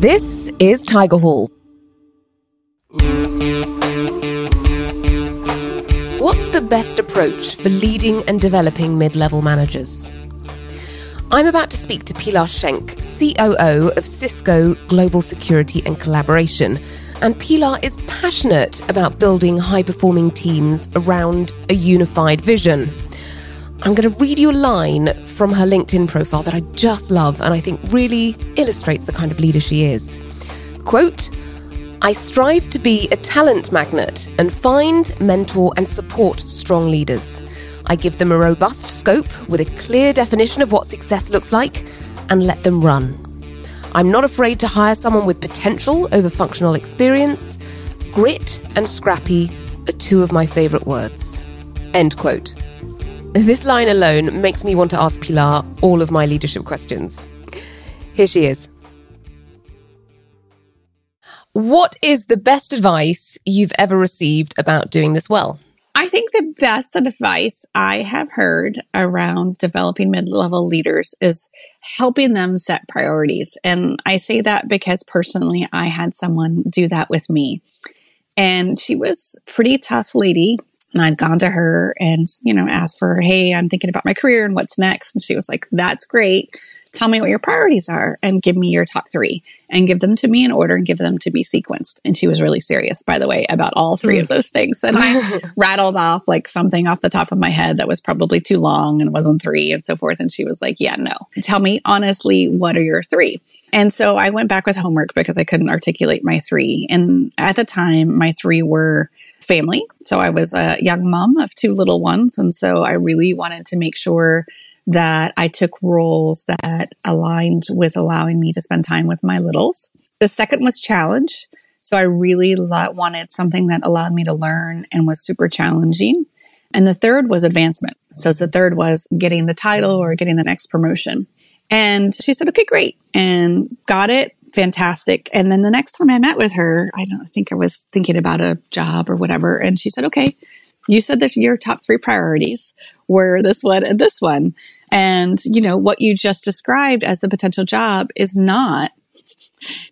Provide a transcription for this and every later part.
This is Tigerhall. What's the best approach for leading and developing mid level managers? I'm about to speak to Pilar Schenk, COO of Cisco Global Security and Collaboration. And Pilar is passionate about building high performing teams around a unified vision. I'm going to read you a line from her LinkedIn profile that I just love and I think really illustrates the kind of leader she is. Quote, I strive to be a talent magnet and find, mentor, and support strong leaders. I give them a robust scope with a clear definition of what success looks like and let them run. I'm not afraid to hire someone with potential over functional experience. Grit and scrappy are two of my favourite words. End quote. This line alone makes me want to ask Pilar all of my leadership questions. Here she is. What is the best advice you've ever received about doing this well? I think the best advice I have heard around developing mid level leaders is helping them set priorities. And I say that because personally, I had someone do that with me. And she was pretty tough lady. And I'd gone to her and, you know, asked for, Hey, I'm thinking about my career and what's next. And she was like, that's great tell me what your priorities are and give me your top three and give them to me in order and give them to be sequenced. And she was really serious, by the way, about all three mm. of those things. And I rattled off like something off the top of my head that was probably too long and wasn't three and so forth. And she was like, yeah, no, tell me honestly, what are your three? And so I went back with homework because I couldn't articulate my three. And at the time, my three were family. So I was a young mom of two little ones. And so I really wanted to make sure that I took roles that aligned with allowing me to spend time with my littles. The second was challenge. So I really lo- wanted something that allowed me to learn and was super challenging. And the third was advancement. So the third was getting the title or getting the next promotion. And she said, okay, great. And got it. Fantastic. And then the next time I met with her, I don't think I was thinking about a job or whatever. And she said, okay, you said that your top three priorities were this one and this one. And, you know, what you just described as the potential job is not,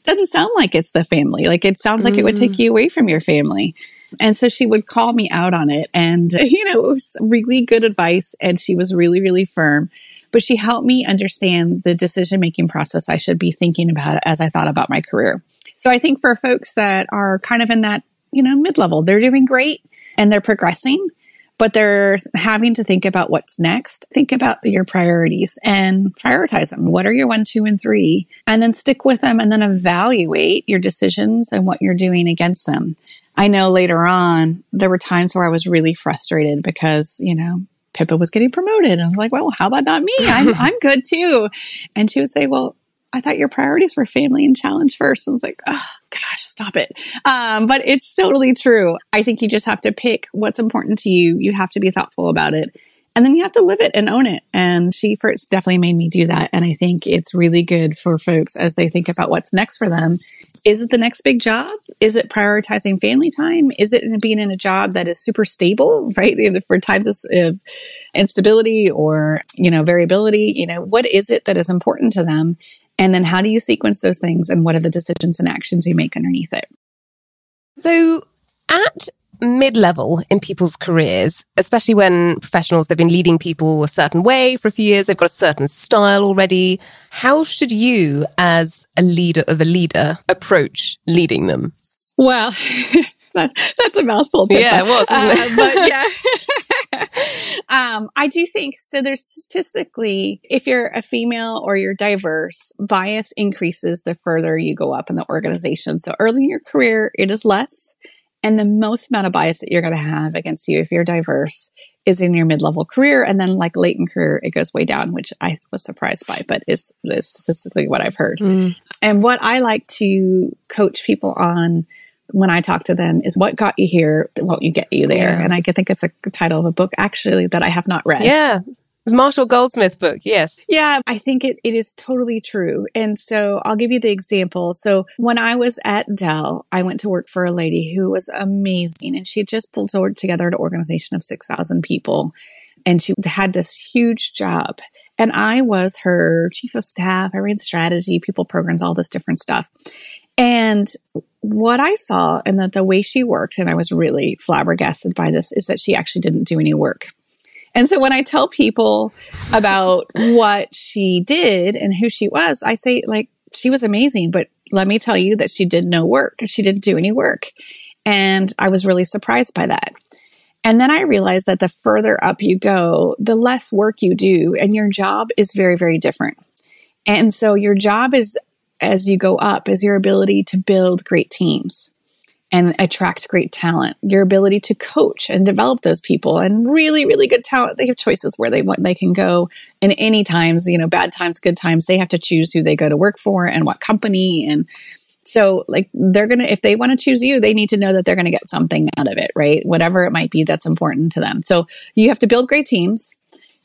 doesn't sound like it's the family. Like it sounds like mm. it would take mm. you away from your family. And so she would call me out on it. And, you know, it was really good advice. And she was really, really firm. But she helped me understand the decision making process I should be thinking about as I thought about my career. So I think for folks that are kind of in that, you know, mid level, they're doing great and they're progressing but they're having to think about what's next. Think about your priorities and prioritize them. What are your one, two, and three? And then stick with them and then evaluate your decisions and what you're doing against them. I know later on, there were times where I was really frustrated because, you know, Pippa was getting promoted. And I was like, well, how about not me? I'm, I'm good too. And she would say, well, I thought your priorities were family and challenge first. I was like, oh gosh, stop it. Um, but it's totally true. I think you just have to pick what's important to you. You have to be thoughtful about it. And then you have to live it and own it. And she first definitely made me do that. And I think it's really good for folks as they think about what's next for them. Is it the next big job? Is it prioritizing family time? Is it being in a job that is super stable, right? For times of instability or, you know, variability, you know, what is it that is important to them? And then how do you sequence those things and what are the decisions and actions you make underneath it? So at mid level in people's careers, especially when professionals, they've been leading people a certain way for a few years, they've got a certain style already. How should you, as a leader of a leader, approach leading them? Well, that, that's a mouthful. Pippa. Yeah, it was. Uh, but yeah. um, I do think so. There's statistically, if you're a female or you're diverse, bias increases the further you go up in the organization. So early in your career, it is less. And the most amount of bias that you're going to have against you if you're diverse is in your mid-level career and then like late in career it goes way down which i was surprised by but is, is statistically what i've heard mm. and what i like to coach people on when I talk to them is what got you here won't you get you there. Yeah. And I think it's a title of a book actually that I have not read. Yeah. It's Marshall Goldsmith book. Yes. Yeah. I think it, it is totally true. And so I'll give you the example. So when I was at Dell, I went to work for a lady who was amazing and she had just pulled together an organization of 6,000 people and she had this huge job And I was her chief of staff. I ran strategy, people programs, all this different stuff. And what I saw and that the way she worked, and I was really flabbergasted by this, is that she actually didn't do any work. And so when I tell people about what she did and who she was, I say, like, she was amazing, but let me tell you that she did no work. She didn't do any work. And I was really surprised by that. And then I realized that the further up you go, the less work you do, and your job is very, very different. And so your job is as you go up is your ability to build great teams and attract great talent, your ability to coach and develop those people and really, really good talent. They have choices where they want, they can go in any times, you know, bad times, good times. They have to choose who they go to work for and what company. And so like they're going to, if they want to choose you, they need to know that they're going to get something out of it, right? Whatever it might be that's important to them. So you have to build great teams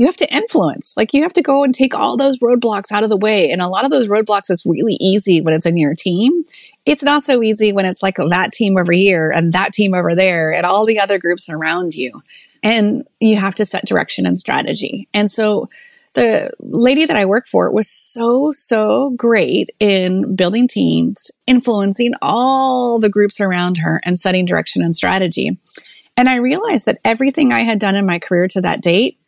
you have to influence. Like you have to go and take all those roadblocks out of the way. And a lot of those roadblocks is really easy when it's in your team. It's not so easy when it's like that team over here and that team over there and all the other groups around you. And you have to set direction and strategy. And so the lady that I work for was so, so great in building teams, influencing all the groups around her and setting direction and strategy. And I realized that everything I had done in my career to that date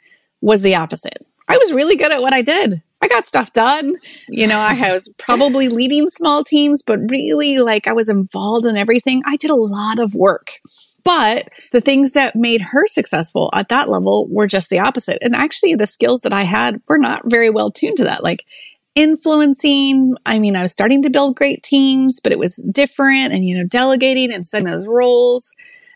was the opposite. I was really good at what I did. I got stuff done. You know, I was probably leading small teams, but really like I was involved in everything. I did a lot of work. But the things that made her successful at that level were just the opposite. And actually, the skills that I had were not very well tuned to that. Like influencing, I mean, I was starting to build great teams, but it was different and, you know, delegating and setting those roles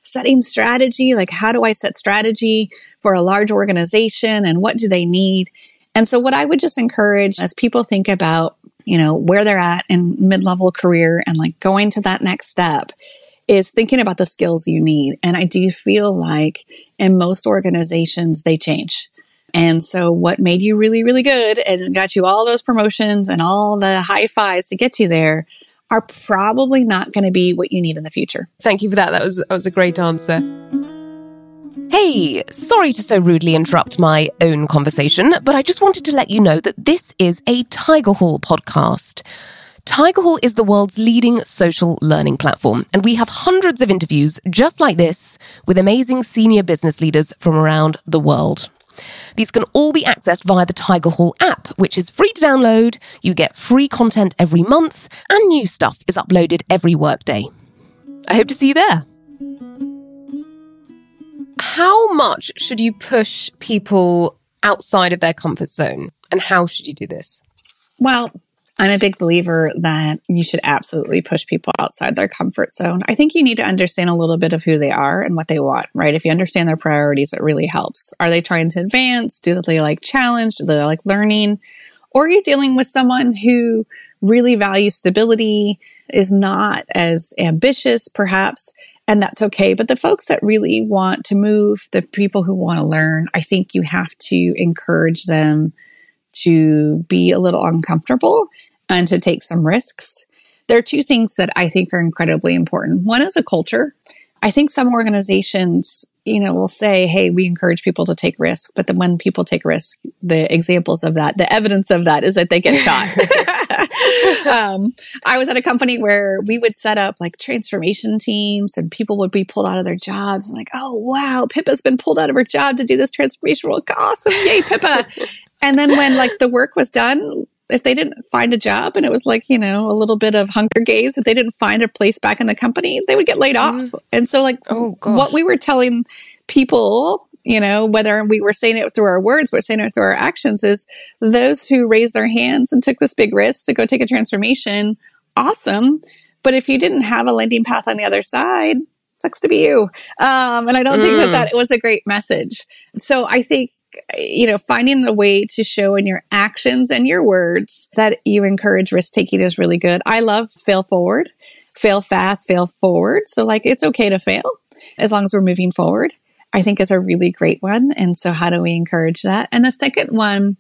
setting strategy like how do i set strategy for a large organization and what do they need and so what i would just encourage as people think about you know where they're at in mid-level career and like going to that next step is thinking about the skills you need and i do feel like in most organizations they change and so what made you really really good and got you all those promotions and all the high fives to get you there are probably not going to be what you need in the future. Thank you for that. That was, that was a great answer. Hey, sorry to so rudely interrupt my own conversation, but I just wanted to let you know that this is a Tigerhall podcast. Tigerhall is the world's leading social learning platform, and we have hundreds of interviews just like this with amazing senior business leaders from around the world. These can all be accessed via the Tigerhall app, which is free to download. You get free content every month, and new stuff is uploaded every workday. I hope to see you there. How much should you push people outside of their comfort zone, and how should you do this? Well, I'm a big believer that you should absolutely push people outside their comfort zone. I think you need to understand a little bit of who they are and what they want, right? If you understand their priorities, it really helps. Are they trying to advance? Do they like challenge? Do they like learning? Or are you dealing with someone who really values stability, is not as ambitious, perhaps, and that's okay. But the folks that really want to move, the people who want to learn, I think you have to encourage them to be a little uncomfortable and to take some risks. There are two things that I think are incredibly important. One is a culture. I think some organizations, you know, will say, "Hey, we encourage people to take risks," but then when people take risks, the examples of that, the evidence of that is that they get shot. um, I was at a company where we would set up like transformation teams, and people would be pulled out of their jobs, and like, "Oh wow, Pippa's been pulled out of her job to do this transformation work. Awesome, yay, Pippa!" and then when like the work was done, if they didn't find a job and it was like, you know, a little bit of hunger games, if they didn't find a place back in the company, they would get laid off. Mm. And so like oh, what we were telling people, you know, whether we were saying it through our words, we're saying it through our actions is those who raised their hands and took this big risk to go take a transformation, awesome. But if you didn't have a landing path on the other side, sucks to be you. Um, and I don't mm. think that mm. that was a great message. So I think you know, finding the way to show in your actions and your words that you encourage risk taking is really good. I love fail forward, fail fast, fail forward. So like it's okay to fail as long as we're moving forward. I think is a really great one. And so how do we encourage that? And the second one,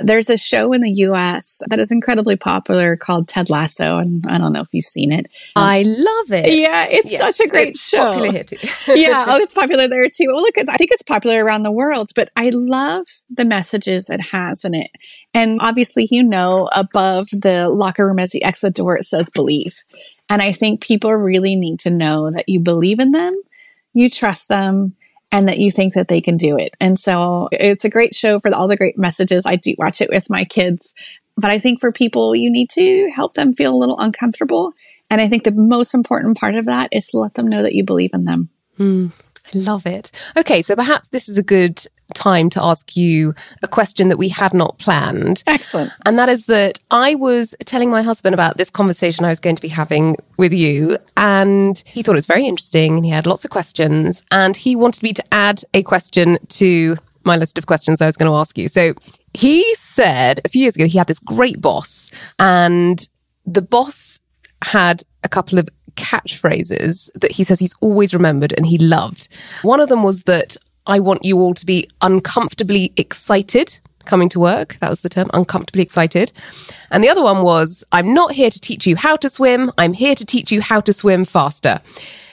there's a show in the US that is incredibly popular called Ted Lasso. And I don't know if you've seen it. I love it. Yeah, it's yes, such a great it's show. Popular here too. yeah, oh, it's popular there too. Well, look, I think it's popular around the world, but I love the messages it has in it. And obviously, you know, above the locker room as you exit the door, it says believe. And I think people really need to know that you believe in them, you trust them, and that you think that they can do it. And so it's a great show for all the great messages. I do watch it with my kids. But I think for people, you need to help them feel a little uncomfortable. And I think the most important part of that is to let them know that you believe in them. Mm, I love it. Okay, so perhaps this is a good time to ask you a question that we had not planned. Excellent. And that is that I was telling my husband about this conversation I was going to be having with you, and he thought it was very interesting and he had lots of questions, and he wanted me to add a question to my list of questions I was going to ask you. So he said a few years ago he had this great boss, and the boss had a couple of catchphrases that he says he's always remembered and he loved. One of them was that I want you all to be uncomfortably excited coming to work. That was the term, uncomfortably excited. And the other one was, I'm not here to teach you how to swim. I'm here to teach you how to swim faster.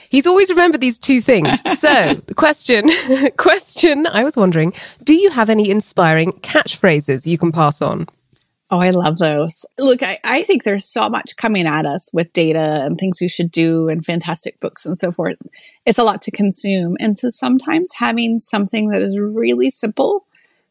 He's always remembered these two things. So the question, question, I was wondering, do you have any inspiring catchphrases you can pass on? Oh, I love those. Look, I, I think there's so much coming at us with data and things we should do and fantastic books and so forth. It's a lot to consume. And so sometimes having something that is really simple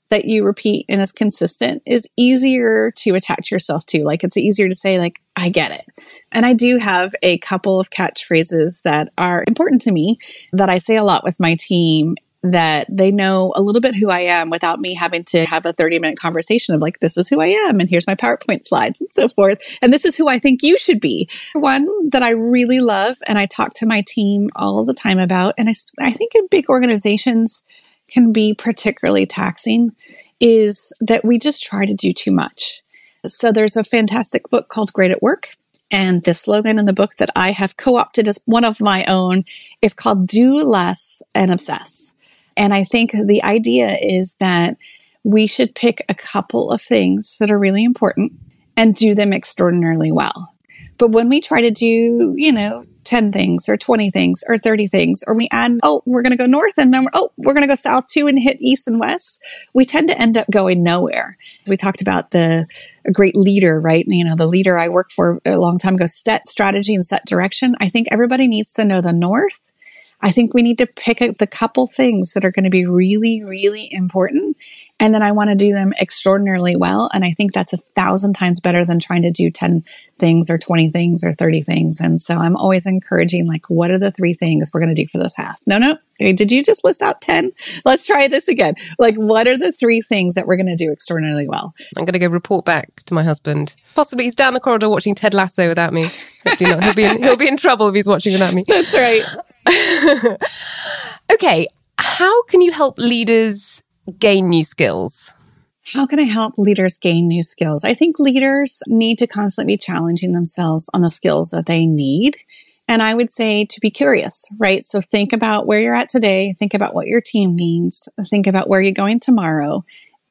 that you repeat and is consistent is easier to attach yourself to. Like it's easier to say, like, I get it. And I do have a couple of catchphrases that are important to me that I say a lot with my team that they know a little bit who I am without me having to have a 30 minute conversation of like, this is who I am, and here's my PowerPoint slides and so forth. And this is who I think you should be. One that I really love and I talk to my team all the time about, and I, I think in big organizations can be particularly taxing, is that we just try to do too much. So there's a fantastic book called Great at Work. And the slogan in the book that I have co opted as one of my own is called Do Less and Obsess. And I think the idea is that we should pick a couple of things that are really important and do them extraordinarily well. But when we try to do, you know, 10 things or 20 things or 30 things, or we add, oh, we're going to go north and then, oh, we're going to go south too and hit east and west, we tend to end up going nowhere. We talked about the great leader, right? You know, the leader I worked for a long time ago set strategy and set direction. I think everybody needs to know the north I think we need to pick up the couple things that are going to be really, really important. And then I want to do them extraordinarily well. And I think that's a thousand times better than trying to do 10 things or 20 things or 30 things. And so I'm always encouraging, like, what are the three things we're going to do for this half? No, no. Did you just list out 10? Let's try this again. Like, what are the three things that we're going to do extraordinarily well? I'm going to go report back to my husband. Possibly he's down the corridor watching Ted Lasso without me. Hopefully not. He'll be in, he'll be in trouble if he's watching without me. That's right. okay. How can you help leaders gain new skills? How can I help leaders gain new skills? I think leaders need to constantly be challenging themselves on the skills that they need. And I would say to be curious, right? So think about where you're at today. Think about what your team needs. Think about where you're going tomorrow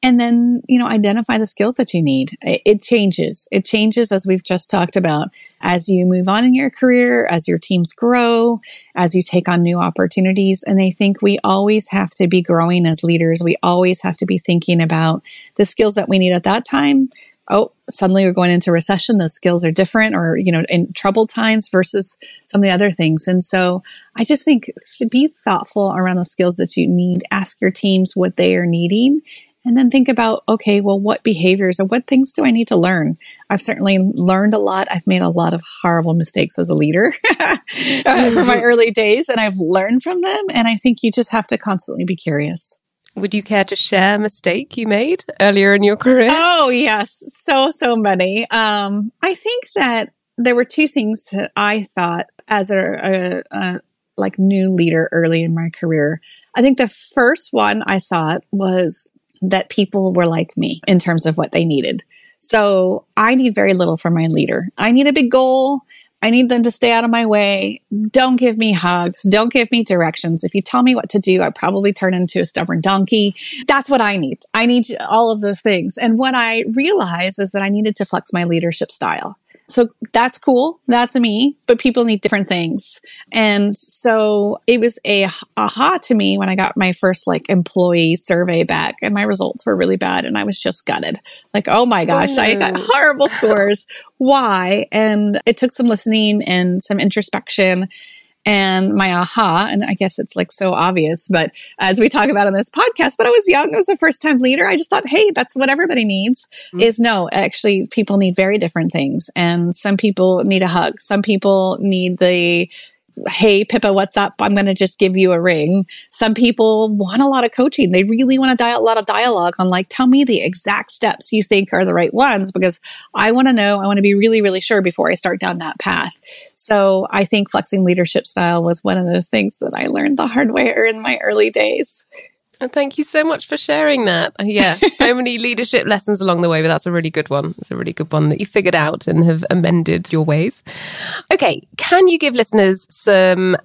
and then you know identify the skills that you need. It, changes. It changes as we've just talked about as you move on in your career as your teams grow as you take on new opportunities. And i think we always have to be growing as leaders. We always have to be thinking about the skills that we need at that time. Oh suddenly we're going into recession. Those skills are different or you know in troubled times versus some of the other things. And so i just think be thoughtful around the skills that you need. Ask your teams what they are needing and then think about, okay, well, what behaviors or what things do I need to learn? I've certainly learned a lot. I've made a lot of horrible mistakes as a leader from my early days, and I've learned from them. And I think you just have to constantly be curious. Would you care to share a mistake you made earlier in your career? Oh, yes. So, so many. Um, I think that there were two things that I thought as a, a, a like new leader early in my career. I think the first one I thought was that people were like me in terms of what they needed. So I need very little from my leader. I need a big goal, I need them to stay out of my way. Don't give me hugs. Don't give me directions. If you tell me what to do, I probably turn into a stubborn donkey. That's what I need. I need all of those things. And what I realized is that I needed to flex my leadership style. So that's cool. That's me, but people need different things. And so it was a aha to me when I got my first like employee survey back and my results were really bad. And I was just gutted. Like, oh my gosh, oh. I got horrible scores. Why? And it took some listening and some introspection and my aha, and I guess it's like so obvious, but as we talk about on this podcast, but I was young, I was a first time leader. I just thought, hey, that's what everybody needs mm-hmm. is no, actually people need very different things. And some people need a hug. Some people need the hey, Pippa, what's up? I'm going to just give you a ring. Some people want a lot of coaching. They really want to dial a lot of dialogue on like, tell me the exact steps you think are the right ones because I want to know, I want to be really, really sure before I start down that path. So I think flexing leadership style was one of those things that I learned the hard way in my early days. And thank you so much for sharing that. Yeah, so many leadership lessons along the way, but that's a really good one. It's a really good one that you figured out and have amended your ways. Okay, can you give listeners some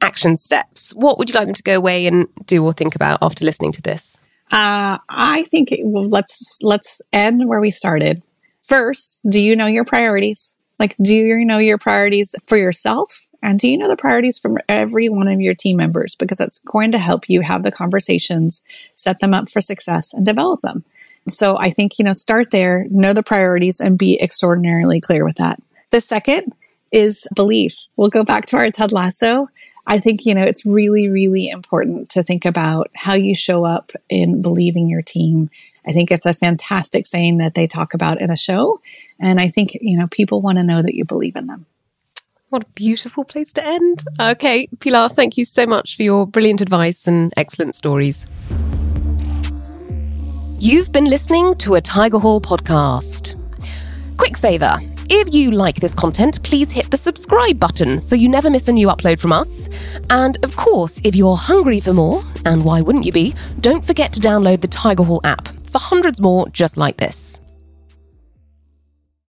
action steps? What would you like them to go away and do or think about after listening to this? Uh, I think well, let's let's end where we started. First, do you know your priorities? Like, do you know your priorities for yourself and do you know the priorities from every one of your team members? Because that's going to help you have the conversations, set them up for success, and develop them. So I think, you know, start there, know the priorities, and be extraordinarily clear with that. The second is belief. We'll go back to our Ted Lasso. I think, you know, it's really, really important to think about how you show up in believing your team. I think it's a fantastic saying that they talk about in a show. And I think, you know, people want to know that you believe in them. What a beautiful place to end. Okay, Pilar, thank you so much for your brilliant advice and excellent stories. You've been listening to a Tigerhall podcast. Quick favour. If you like this content, please hit the subscribe button so you never miss a new upload from us. And of course, if you're hungry for more, and why wouldn't you be, don't forget to download the Tigerhall app for hundreds more just like this.